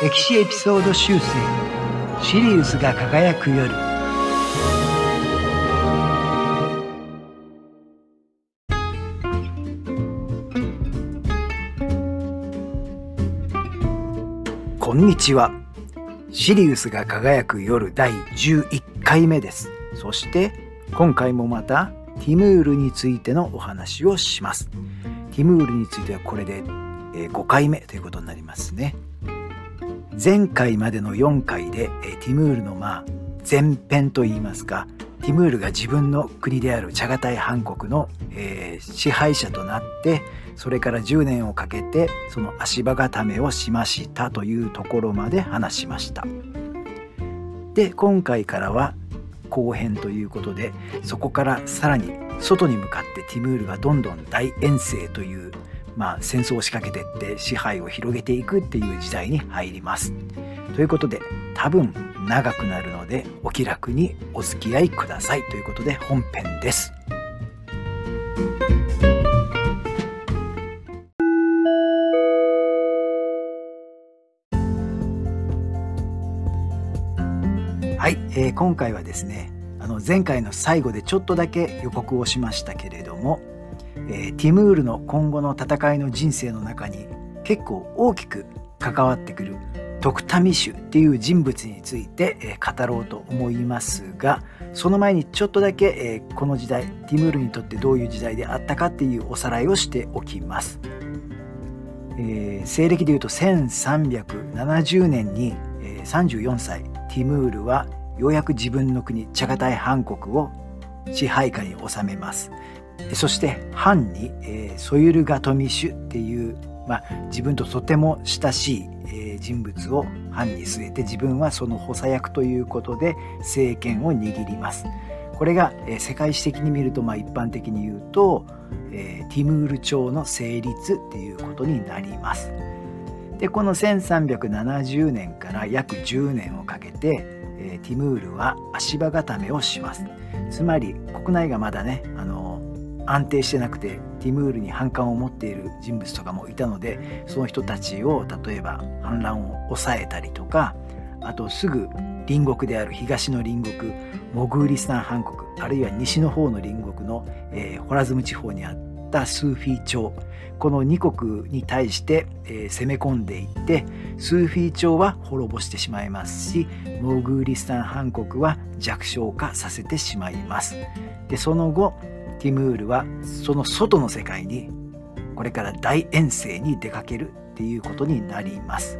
歴史エピソード修正シリウスが輝く夜。こんにちは。シリウスが輝く夜第11回目です。そして今回もまたティムールについてのお話をします。ティムールについてはこれで5回目ということになりますね。前回までの4回でティムールのまあ前編といいますかティムールが自分の国であるチャガタイハン国の、えー、支配者となってそれから10年をかけてその足場固めをしましたというところまで話しました。で今回からは後編ということでそこからさらに外に向かってティムールがどんどん大遠征というまあ、戦争を仕掛けていって支配を広げていくっていう時代に入ります。ということで多分長くなるのでお気楽にお付き合いくださいということで本編です。はい、えー、今回はですねあの前回の最後でちょっとだけ予告をしましたけれどもえー、ティムールの今後の戦いの人生の中に結構大きく関わってくるトクタミシュっていう人物について、語ろうと思いますがその前にちょっとだけ、この時代ティムールにとってどういう時代であったかっていうおさらいをしておきます。えー、西暦でいうと1370年に、えー、34歳ティムールはようやく自分の国チャガタイハン国を支配下に収めますそして藩に、えー、ソユルガトミシュっていう、まあ、自分ととても親しい、えー、人物を藩に据えて自分はその補佐役ということで政権を握ります。これが、えー、世界史的に見ると、まあ、一般的に言うと、えー、ティムール朝の成立っていうことになります。でこの1370年から約10年をかけて、ティムールは足場固めをします。つまり国内がまだねあの安定してなくてティムールに反感を持っている人物とかもいたのでその人たちを例えば反乱を抑えたりとかあとすぐ隣国である東の隣国モグーリスタン半国あるいは西の方の隣国の、えー、ホラズム地方にあったスーフィー朝この2国に対して、えー、攻め込んでいってスーフィー朝は滅ぼしてしまいますしモグーリスタン半国は弱小化させてしまいます。でその後ティムールはその外の世界にこれから大遠征に出かけるっていうことになります。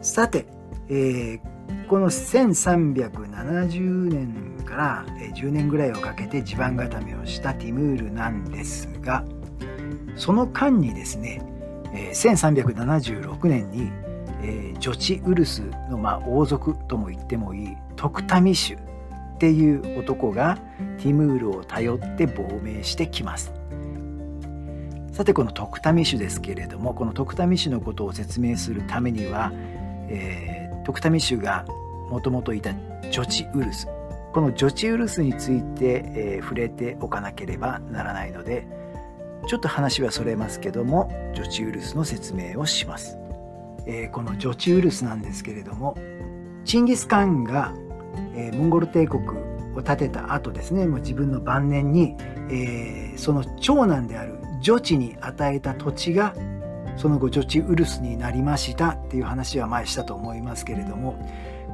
さて、えー、この1370年から10年ぐらいをかけて地盤固めをしたティムールなんですがその間にですね1376年にジョチウルスのまあ王族とも言ってもいいトクタミシュっていう男がティムールを頼って亡命してきます。さてこのトクタミシュですけれどもこのトクタミシュのことを説明するためには、えー、トクタミシュがもともといたジョチウルス。このジョチウルスについて、えー、触れておかなければならないのでちょっと話はそれますけどもジョチウルスの説明をします、えー、このジョチウルスなんですけれどもチンギス・カンがえー、モンゴル帝国を建てた後ですねもう自分の晩年に、えー、その長男である女地に与えた土地がその後女地ウルスになりましたっていう話は前したと思いますけれども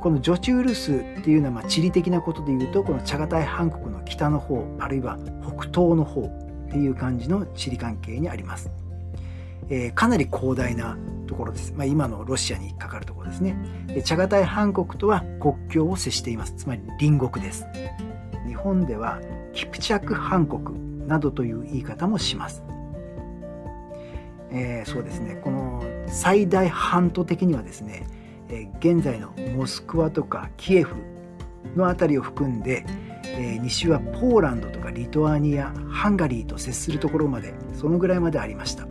この女地ウルスっていうのはまあ地理的なことで言うとこのチャガタイ半国の北の方あるいは北東の方っていう感じの地理関係にあります。えー、かなり広大なところです。まあ、今のロシアにかかるところですね。でチャガタイ半国とは国境を接しています。つまり隣国です。日本ではキプチャク半国などという言い方もします。えー、そうですね。この最大半島的にはですね、えー、現在のモスクワとかキエフの辺りを含んで、えー、西はポーランドとかリトアニアハンガリーと接するところまでそのぐらいまでありました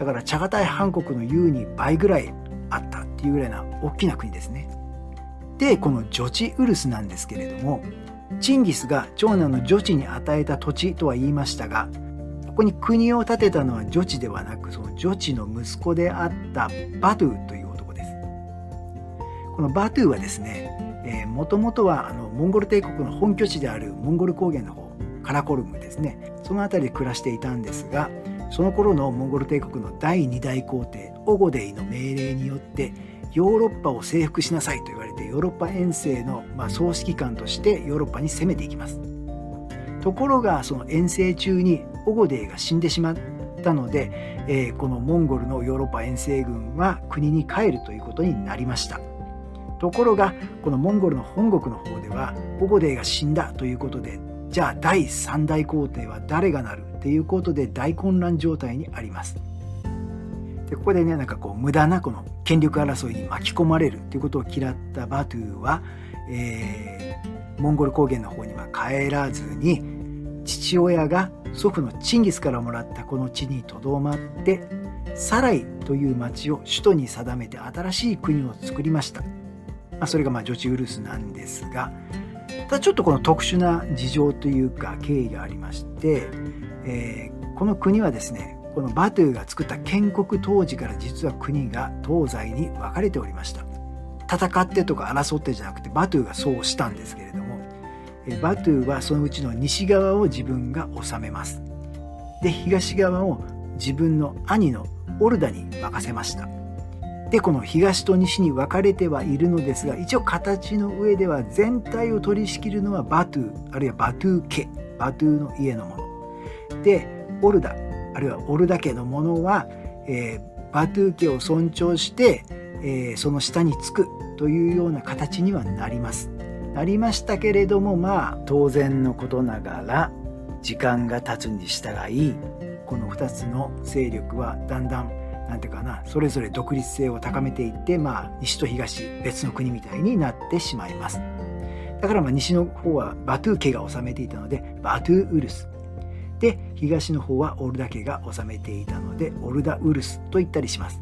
だからチャガタイ半国の優に倍ぐらいあったっていうぐらいな大きな国ですね。でこのジョチウルスなんですけれどもチンギスが長男のジョチに与えた土地とは言いましたがここに国を建てたのはジョチではなくそのジョチの息子であったバドゥという男です。このバトゥはですねもともとはあのモンゴル帝国の本拠地であるモンゴル高原の方カラコルムですねその辺りで暮らしていたんですがその頃のモンゴル帝国の第2代皇帝オゴデイの命令によってヨーロッパを征服しなさいと言われてヨーロッパ遠征の、まあ、総指揮官としてヨーロッパに攻めていきます。ところがその遠征中にオゴデイが死んでしまったので、えー、このモンゴルのヨーロッパ遠征軍は国に帰るということになりました。ところがこのモンゴルの本国の方ではオゴデイが死んだということでじゃあ第3代皇帝は誰がなる？っていうことで大混乱状態にあります。でここでねなんかこう無駄なこの権力争いに巻き込まれるということを嫌ったバトゥーは、えー、モンゴル高原の方には帰らずに父親が祖父のチンギスからもらったこの地にとどまってサライという町を首都に定めて新しい国を作りました、まあ、それがまあジョチウルスなんですがただちょっとこの特殊な事情というか経緯がありまして、えー、この国はですねこのバトゥーが作った建国当時から実は国が東西に分かれておりました。戦ってとか争ってじゃなくてバトゥーがそうしたんですけれどもバトゥーはそのうちの西側を自分が治めます。で東側を自分の兄のオルダに任せました。でこの東と西に分かれてはいるのですが一応形の上では全体を取り仕切るのはバトゥーあるいはバトゥー家。バトゥーの家のもの。でオルダあるいはオルダ家のものは、えー、バトゥー家を尊重して、えー、その下につくというような形にはなります。なりましたけれどもまあ当然のことながら時間が経つに従いこの2つの勢力はだんだんなんていうかなそれぞれ独立性を高めていってまあ西と東別の国みたいになってしまいますだからまあ西の方はバトゥー家が治めていたのでバトゥーウルスで東の方はオルダ家が治めていたのでオルダウルスと言ったりします、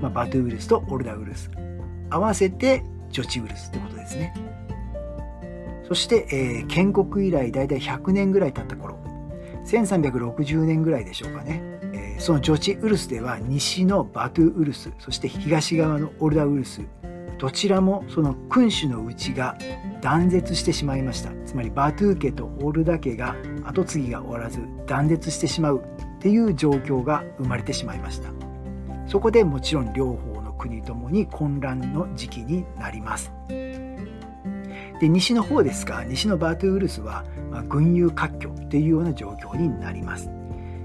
まあ、バトゥウルスとオルダウルス。合わせてジョチウルスってことですね。そして、えー、建国以来大体100年ぐらい経った頃。1360年ぐらいでしょうかね、えー、そのジョチウルスでは西のバトゥウルスそして東側のオルダウルスどちらもその君主のうちが断絶してしまいました。つまりバトゥー家とオールダ家が跡継ぎがおらず断絶してしまうっていう状況が生まれてしまいました。そこでもちろん両方の国ともに混乱の時期になります。で西の方ですが西のバトゥウルスは、まあ、群雄割拠っていうような状況になります。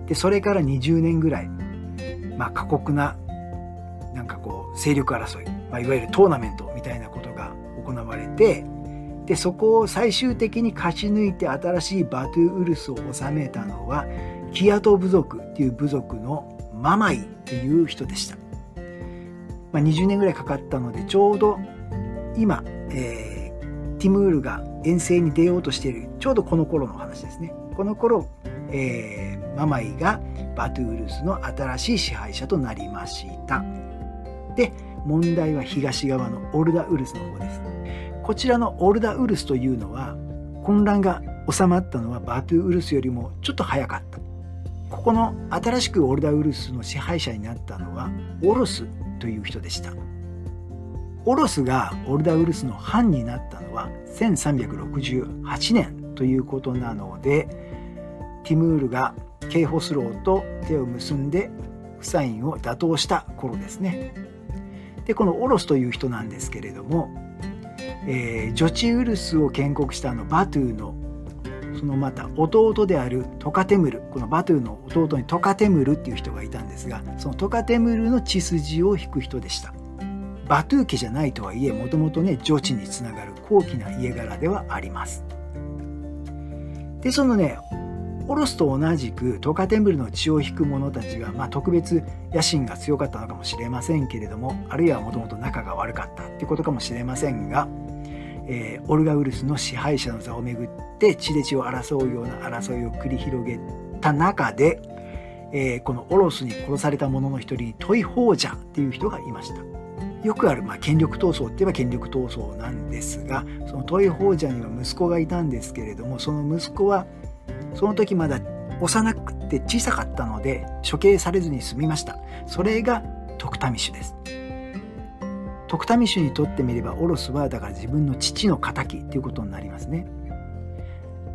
でそれから20年ぐらい、まあ、過酷ななんかこう勢力争い、まあ、いわゆるトーナメントみたいなことが行われてでそこを最終的に勝ち抜いて新しいバトゥウルスを治めたのはキアト部族っていう部族のママイっていう人でした、まあ、20年ぐらいかかったのでちょうど今、えー、ティムールが遠征に出ようとしているちょうどこの頃の話ですね。この頃、えー、ママイがバトゥウルスの新しい支配者となりました。で問題は東側のオルダウルスの方です。こちらのオルダウルスというのは混乱が収まったのはバトゥウルスよりもちょっと早かった。ここの新しくオルダウルスの支配者になったのはオロスという人でした。オロスがオルダウルスの藩になったのは1368年ということなのでティムールがケイホスローと手を結んでフサインを打倒した頃ですね。でこのオロスという人なんですけれどもえー、ジョチウルスを建国したあのバトゥーのそのまた弟であるトカテムルこのバトゥーの弟にトカテムルっていう人がいたんですがそのトカテムルの血筋を引く人でした。バトゥー家じゃないとはいえもともとねジョチにつながる高貴な家柄ではあります。でそのねオロスと同じくトカテムルの血を引く者たちは、まあ、特別野心が強かったのかもしれませんけれどもあるいはもともと仲が悪かったっていうことかもしれませんがえー、オルガウルスの支配者の座をめぐって血で血を争うような争いを繰り広げた中で、えー、このオロスに殺された者の一人にトイホージャっていう人がいました。よくある、まあ、権力闘争って言えば権力闘争なんですがそのトイホージャには息子がいたんですけれどもその息子はその時まだ幼くて小さかったので処刑されずに済みました。それがトクタミシュです。徳民衆にとってみればオロスはだから自分の父の敵ということになりますね。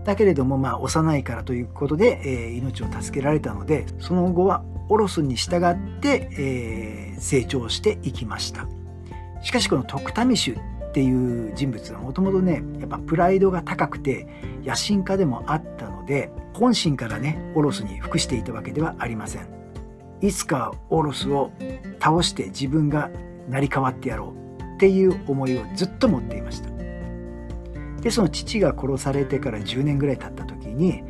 だけれどもまあ幼いからということで、えー、命を助けられたのでその後はオロスに従って、えー、成長していきました。しかしこの徳民衆っていう人物はもともとねやっぱプライドが高くて野心家でもあったので本心からねオロスに服していたわけではありません。いつかオロスを倒して自分が成り代わってやろうっていう思いをずっと持っていました。でその父が殺されてから10年ぐらい経った時に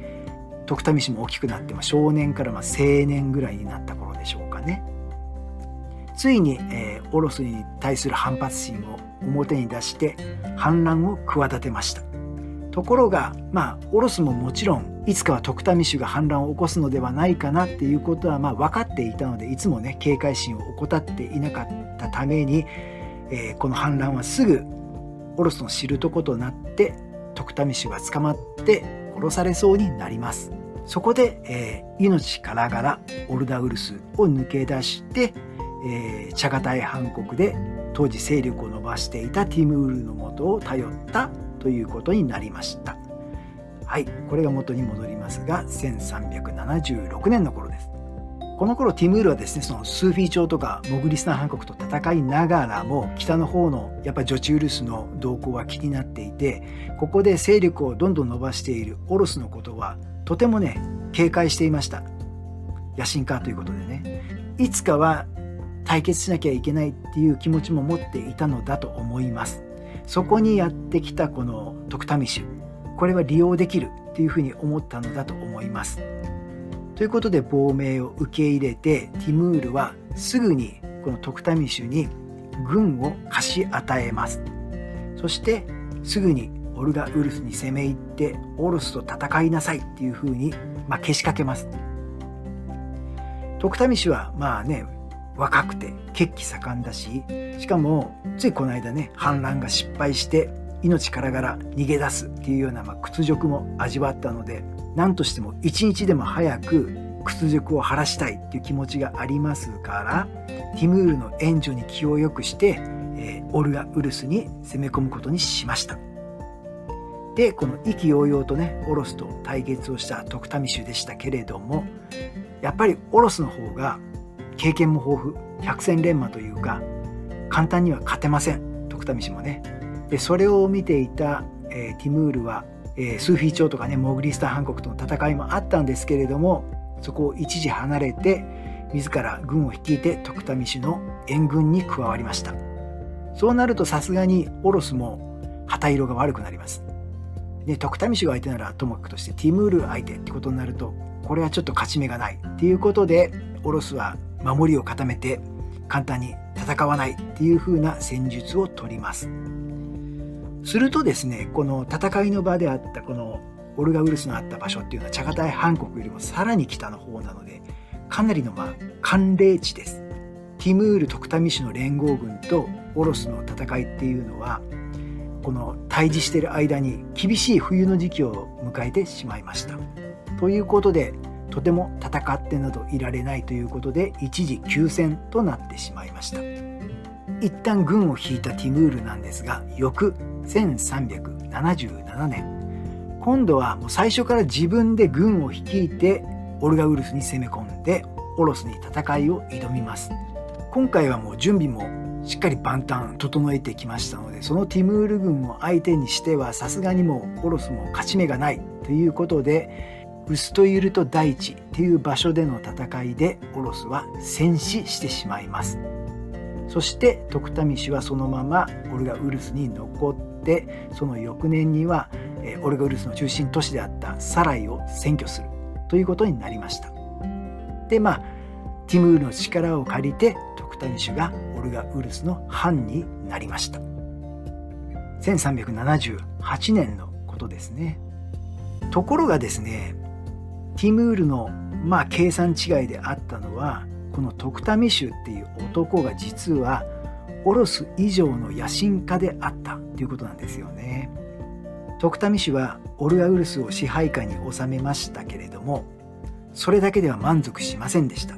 徳民氏も大きくなって、まあ、少年からま青年ぐらいになった頃ついに、えー、オロスに対する反発心を表に出して反乱を企てました。ところがまあオロスももちろんいつかは徳民衆が反乱を起こすのではないかなっていうことはまあ分かっていたのでいつもね警戒心を怠っていなかったために、えー、この反乱はすぐオロスの知るとことなって徳民衆は捕まって殺されそうになります。そこで、えー、命からがらオルダウルスを抜け出して、えー、チャガタイ藩国で当時勢力を伸ばしていたティムールのもとを頼ったということになりました。はいこれが元に戻りますが1376年の頃です。この頃ティムールはですねそのスーフィー朝とかモグリスタン藩国と戦いながらも北の方のやっぱジョチウルスの動向は気になっていてここで勢力をどんどん伸ばしているオロスのことはとてもね警戒していました。野心家ということでね。いつかは対決しなきゃいけないっていう気持ちも持っていたのだと思います。そこにやってきたこの徳民衆これは利用できるっていうふうに思ったのだと思います。ということで亡命を受け入れてティムールはすぐにこのトクタミシュに軍を貸し与えます。そしてすぐにオルガ・ウルスに攻め入ってオルスと戦いなさいっていうふうに、まあ、けしかけます。トクタミシュはまあね若くて血気盛んだししかもついこの間ね反乱が失敗して命からがら逃げ出すっていうような、まあ、屈辱も味わったので何としても一日でも早く屈辱を晴らしたいっていう気持ちがありますからティムールの援助に気を良くして、えー、オルガ・ウルスに攻め込むことにしました。でこの意気揚々とねオロスと対決をしたトクタミシュでしたけれどもやっぱりオロスの方が経験も豊富百戦錬磨というか簡単には勝てません。トクタミシュもね。でそれを見ていた、えー、ティムールはえー、スーフィー朝とかねモグリスタハン藩国との戦いもあったんですけれどもそこを一時離れて自ら軍を率いて徳民氏の援軍に加わりました。そうなるとさすがにオロスも旗色が悪くなります。で徳民氏が相手ならともかくとしてティムール相手ってことになるとこれはちょっと勝ち目がない。っていうことでオロスは守りを固めて簡単に戦わないっていう風な戦術を取りますするとですねこの戦いの場であったこのオルガウルスのあった場所っていうのはチャガタイ藩国よりもさらに北の方なのでかなりのまあ寒冷地です。ティムール・トクタミ氏の連合軍とオロスの戦いっていうのはこの対峙している間に厳しい冬の時期を迎えてしまいました。ということでとても戦ってなどいられないということで一時休戦となってしまいました。一旦軍を引いたティムールなんですが翌1377年今度はもう最初から自分で軍を率いてオルガウルスに攻め込んでオロスに戦いを挑みます今回はもう準備もしっかり万端整えてきましたのでそのティムール軍を相手にしてはさすがにもうオロスも勝ち目がないということでウストユルト大地っていう場所での戦いでオロスは戦死してしまいます。そして徳民氏はそのままオルガウルスに残ってその翌年にはオルガウルスの中心都市であったサライを占拠するということになりました。でまあティムールの力を借りて徳民氏がオルガウルスの藩になりました。1378年のことですね。ところがですねティムールのまあ計算違いであったのはこの徳民衆っていう男が実はオロス以上の野心家であったということなんですよね。徳民氏はオルアウルスを支配下に収めましたけれどもそれだけでは満足しませんでした。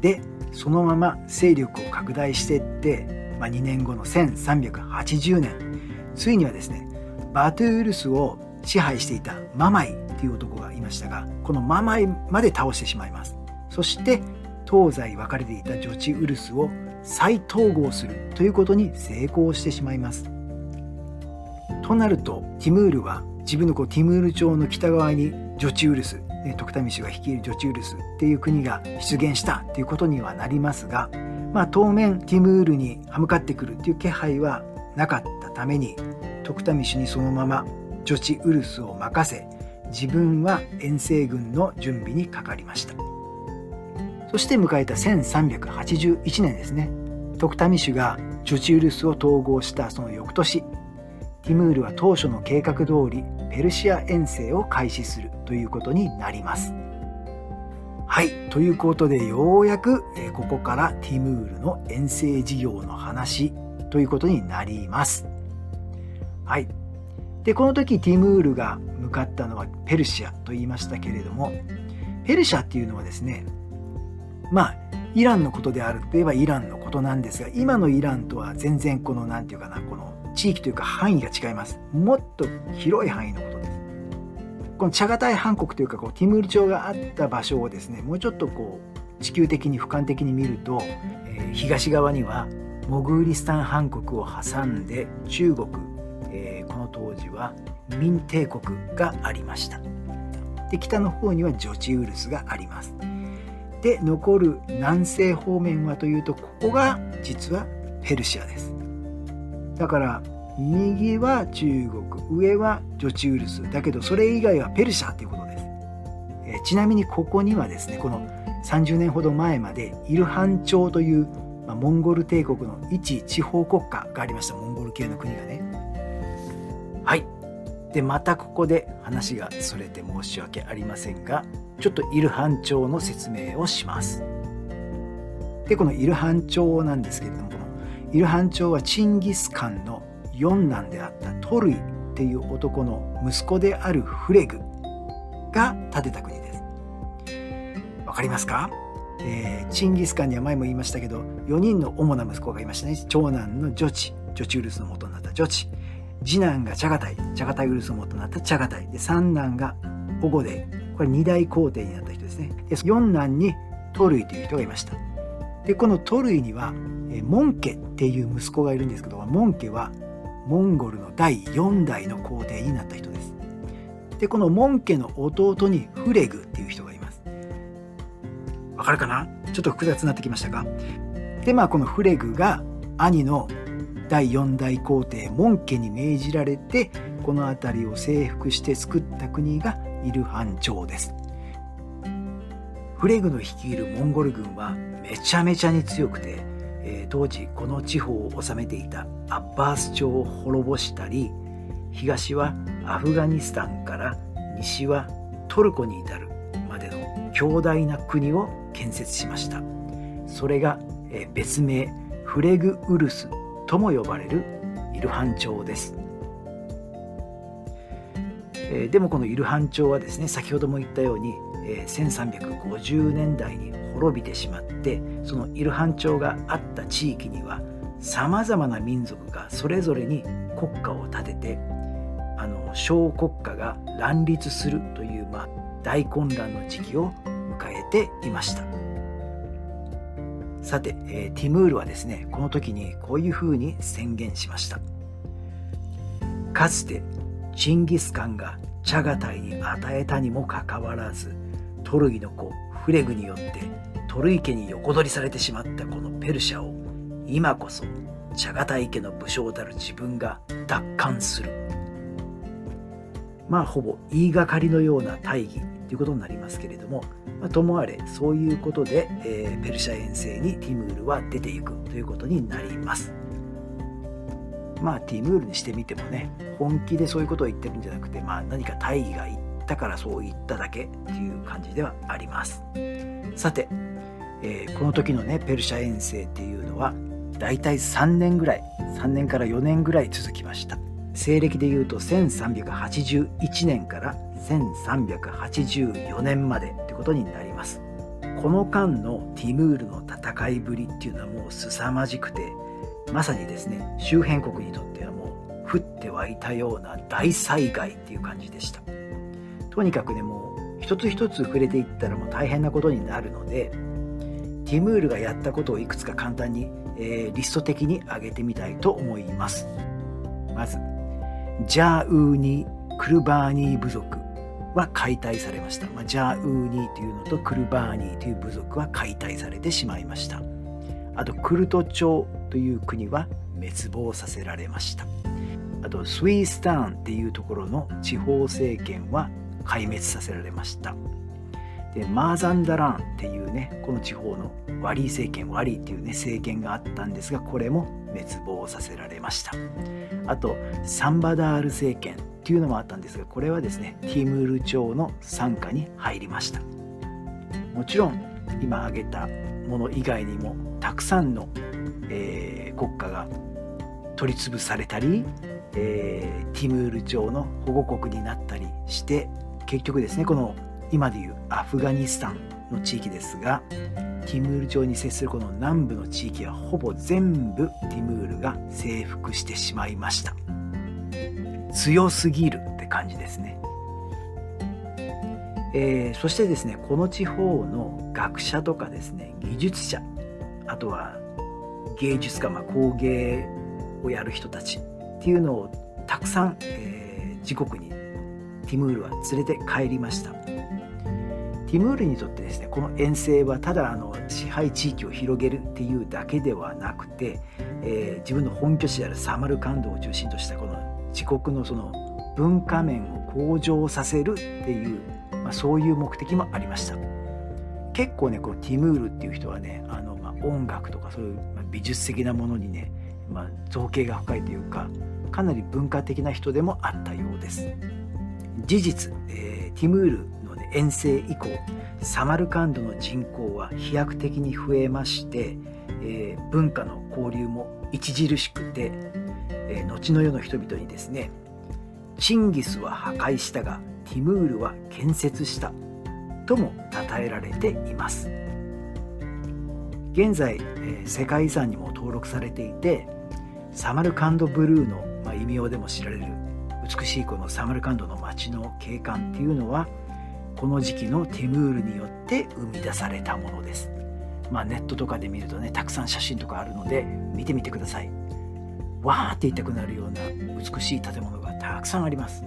でそのまま勢力を拡大していってまあ、2年後の1380年ついにはですねバトゥールスを支配していたママイという男がいましたがこのママイまで倒してしまいます。そして東西分かれていたジョチウルスを再統合するということに成功してしまいます。となるとティムールは自分のこうティムール朝の北側にジョチウルス徳民氏が率いるジョチウルスっていう国が出現したということにはなりますが、まあ、当面ティムールに歯向かってくるっていう気配はなかったために徳民氏にそのままジョチウルスを任せ自分は遠征軍の準備にかかりましたそして迎えた1381年ですね徳民氏がジョチウルスを統合したその翌年ティムールは当初の計画通りペルシア遠征を開始するということになります。はい。ということで、ようやく、ここからティムールの遠征事業の話ということになります。はい。で、この時ティムールが向かったのはペルシアと言いましたけれども、ペルシャっていうのはですね、まあ、イランのことであるといえばイランのことなんですが、今のイランとは全然この、なんていうかな、この地域というか範囲が違います。もっと広い範囲のことです。このチャガタイ半国というかこうティムール朝があった場所をですねもうちょっとこう地球的に俯瞰的に見ると、えー、東側にはモグーリスタン半国を挟んで中国、えー、この当時は民帝国がありました。で北の方にはジョチウルスがあります。で残る南西方面はというとここが実はペルシアです。だから右は中国上はジョチウルスだけどそれ以外はペルシャということです、えー、ちなみにここにはですねこの30年ほど前までイルハン朝という、まあ、モンゴル帝国の一地方国家がありました。モンゴル系の国がね。はい。でまたここで話がそれて申し訳ありませんがちょっとイルハン朝の説明をします。でこのイルハン朝なんですけれどもイルハン朝はチンギス・カンの四男であったトルイっていう男の息子であるフレグが建てた国です。わかりますか、えー、チンギス・カンには前も言いましたけど4人の主な息子がいましたね。長男のジョチジョチウルスの元になったジョチ。次男がチャガタイチャガタイウルスの元になったチャガタイで三男がオゴデこれ二大皇帝になった人ですね。で四男にトルイという人がいました。でこのトルイにはモンケっていう息子がいるんですけどモンケはモンゴルの第4代の皇帝になった人です。でこのモン家の弟にフレグっていう人がいます。わかるかな？ちょっと複雑になってきましたか？でまあこのフレグが兄の第4代皇帝モン家に命じられてこの辺りを征服して作った国がイルハン朝です。フレグの率いるモンゴル軍はめちゃめちゃに強くてえー、当時この地方を治めていたアッバース朝を滅ぼしたり東はアフガニスタンから西はトルコに至るまでの強大な国を建設しましたそれが、え、別名フレグウルスとも呼ばれるイルハン朝です、えー、でもこのイルハン朝はですね先ほども言ったように、え1350年代に滅びてしまってそのイルハン朝があった地域にはさまざまな民族がそれぞれに国家を立ててあの小国家が乱立するという、まあ、大混乱の時期を迎えていました。さて、えー、ティムールはですねこの時にこういうふうに宣言しました。かつてチンギス・カンがチャガタイに与えたにもかかわらずトルギの子フレグによってトルイ家に横取りされてしまったこのペルシャを今こそチャガタイ家の武将たる自分が奪還する。まあほぼ言いがかりのような大義ということになりますけれども、まあ、ともあれそういうことで、えー、ペルシャ遠征にティムールは出ていくということになります。まあティムールにしてみてもね本気でそういうことを言ってるんじゃなくて、まあ、何か大義が言ったからそう言っただけっていう感じではあります。さて、えー、この時のねペルシャ遠征っていうのはだいたい3年ぐらい3年から4年ぐらい続きました。西暦でいうと1381年から1384年までってことになります。この間のティムールの戦いぶりっていうのはもう凄まじくてまさにですね周辺国にとってはもう降って湧いたような大災害っていう感じでした。とにかくねもう一つ一つ触れていったらもう大変なことになるのでティムールがやったことをいくつか簡単に、えー、リスト的に挙げてみたいと思います。まずジャーウーニークルバーニー部族は解体されました、まあ、ジャーウーニーというのとクルバーニーという部族は解体されてしまいました。あとクルト朝という国は滅亡させられました。あとスウィースターンっていうところの地方政権は壊滅させられました。でマーザンダランっていうねこの地方のワリー政権ワリーっていうね政権があったんですがこれも滅亡させられました。あとサンバダール政権っていうのもあったんですがこれはですねティムール朝の傘下に入りました。もちろん今挙げたもの以外にもたくさんの、えー、国家が取り潰されたり、えー、ティムール朝の保護国になったりして結局ですねこの今でいうアフガニスタンの地域ですがティムール朝に接するこの南部の地域はほぼ全部ティムールが征服してしまいました。強すぎるって感じですね、えー、そしてですねこの地方の学者とかですね技術者あとは芸術家、まあ、工芸をやる人たちっていうのをたくさん、えー、自国にティムールは連れて帰りました。ティムールにとってですねこの遠征はただあの支配地域を広げるっていうだけではなくて、えー、自分の本拠地であるサマルカンドを中心としたこの自国のその文化面を向上させるっていう、まあ、そういう目的もありました。結構ねこうティムールっていう人はねあの、まあ、音楽とかそういう、美術的なものにね、まあ、造形が深いというかかなり文化的な人でもあったようです。事実、えー、ティムール遠征以降サマルカンドの人口は飛躍的に増えまして、えー、文化の交流も著しくて、えー、後の世の人々にですねチンギスは破壊したがティムールは建設したとも称えられています。現在、えー、世界遺産にも登録されていてサマルカンドブルーの、まあ、異名でも知られる美しいこのサマルカンドの街の景観っていうのはこの時期のティムールによって生み出されたものです。まあ、ネットとかで見るとねたくさん写真とかあるので見てみてください。わーって言いたくなるような美しい建物がたくさんあります。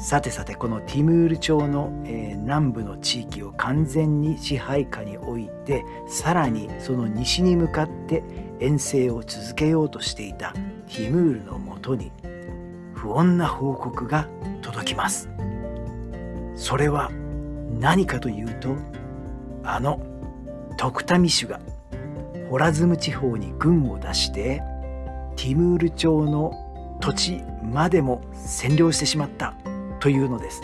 さてさてこのティムール朝の、えー、南部の地域を完全に支配下に置いてさらにその西に向かって遠征を続けようとしていたティムールのもとに不穏な報告が届きます。それは何かというとあの徳民種がホラズム地方に軍を出してティムール朝の土地までも占領してしまったというのです。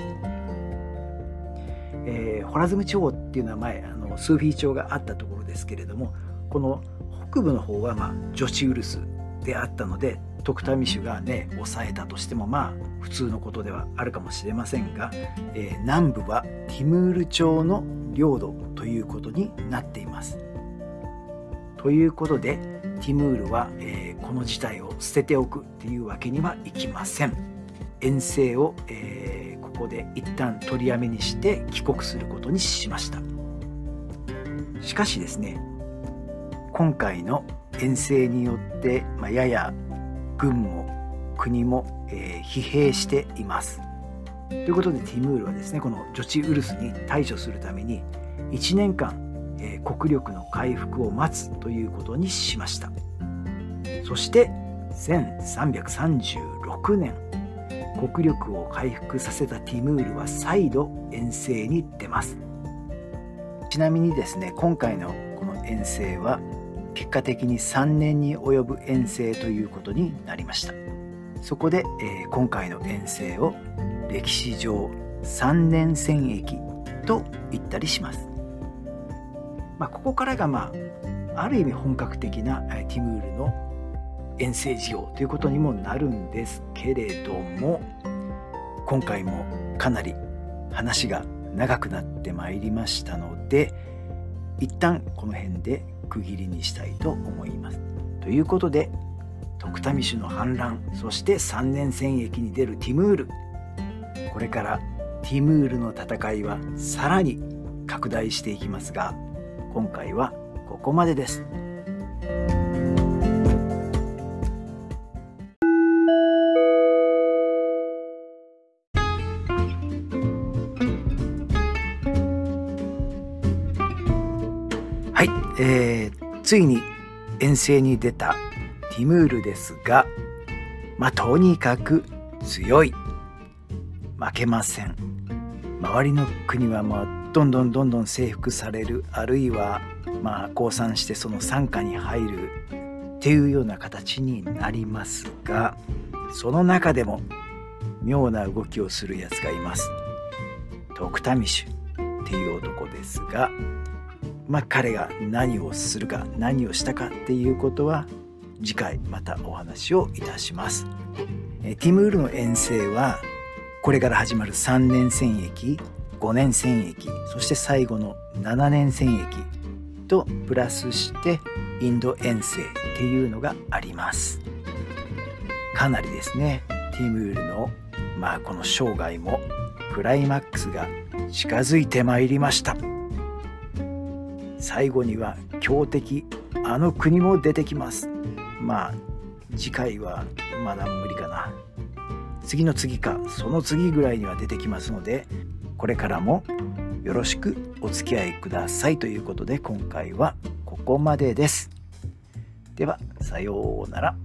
えー、ホラズム地方っていうのは前あのスーフィー朝があったところですけれどもこの北部の方は、まあ、ジョシウルスであったので徳民種がね抑えたとしてもまあ普通のことではあるかもしれませんが、えー、南部はティムール朝の領土ということになっています。ということでティムールは、えー、この事態を捨てておくっていうわけにはいきません。遠征を、えー、ここで一旦取りやめにして帰国することにしました。しかしですね今回の遠征によって、まあ、やや軍も国も、えー、疲弊しています。ということでティムールはですねこのジョチウルスに対処するために1年間、えー、国力の回復を待つということにしましたそして1336年国力を回復させたティムールは再度遠征に出ますちなみにですね今回のこの遠征は結果的に3年に及ぶ遠征ということになりました。そこで、えー、今回の遠征を歴史上3年戦役と言ったりします、まあ、ここからがまあある意味本格的なティムールの遠征事業ということにもなるんですけれども今回もかなり話が長くなってまいりましたので一旦この辺で区切りにしたいと思います。ということで徳民種の反乱そして三年戦役に出るティムールこれからティムールの戦いはさらに拡大していきますが今回はここまでです。はい、えー、ついに遠征に出たティムールですが、まあ、とにかく強い。負けません。周りの国はまあどんどんどんどん征服されるあるいはまあ降参してその傘下に入る。っていうような形になりますがその中でも妙な動きをするやつがいます。トクタミシュっていう男ですが、まあ、彼が何をするか何をしたかっていうことは次回またお話をいたします。えティムールの遠征はこれから始まる3年戦役5年戦役そして最後の7年戦役とプラスしてインド遠征っていうのがありますかなりですねティムールのまあこの生涯もクライマックスが近づいてまいりました最後には強敵あの国も出てきますまあ次回はまだ無理かな次の次かその次ぐらいには出てきますのでこれからもよろしくお付き合いくださいということで今回はここまでです。ではさようなら。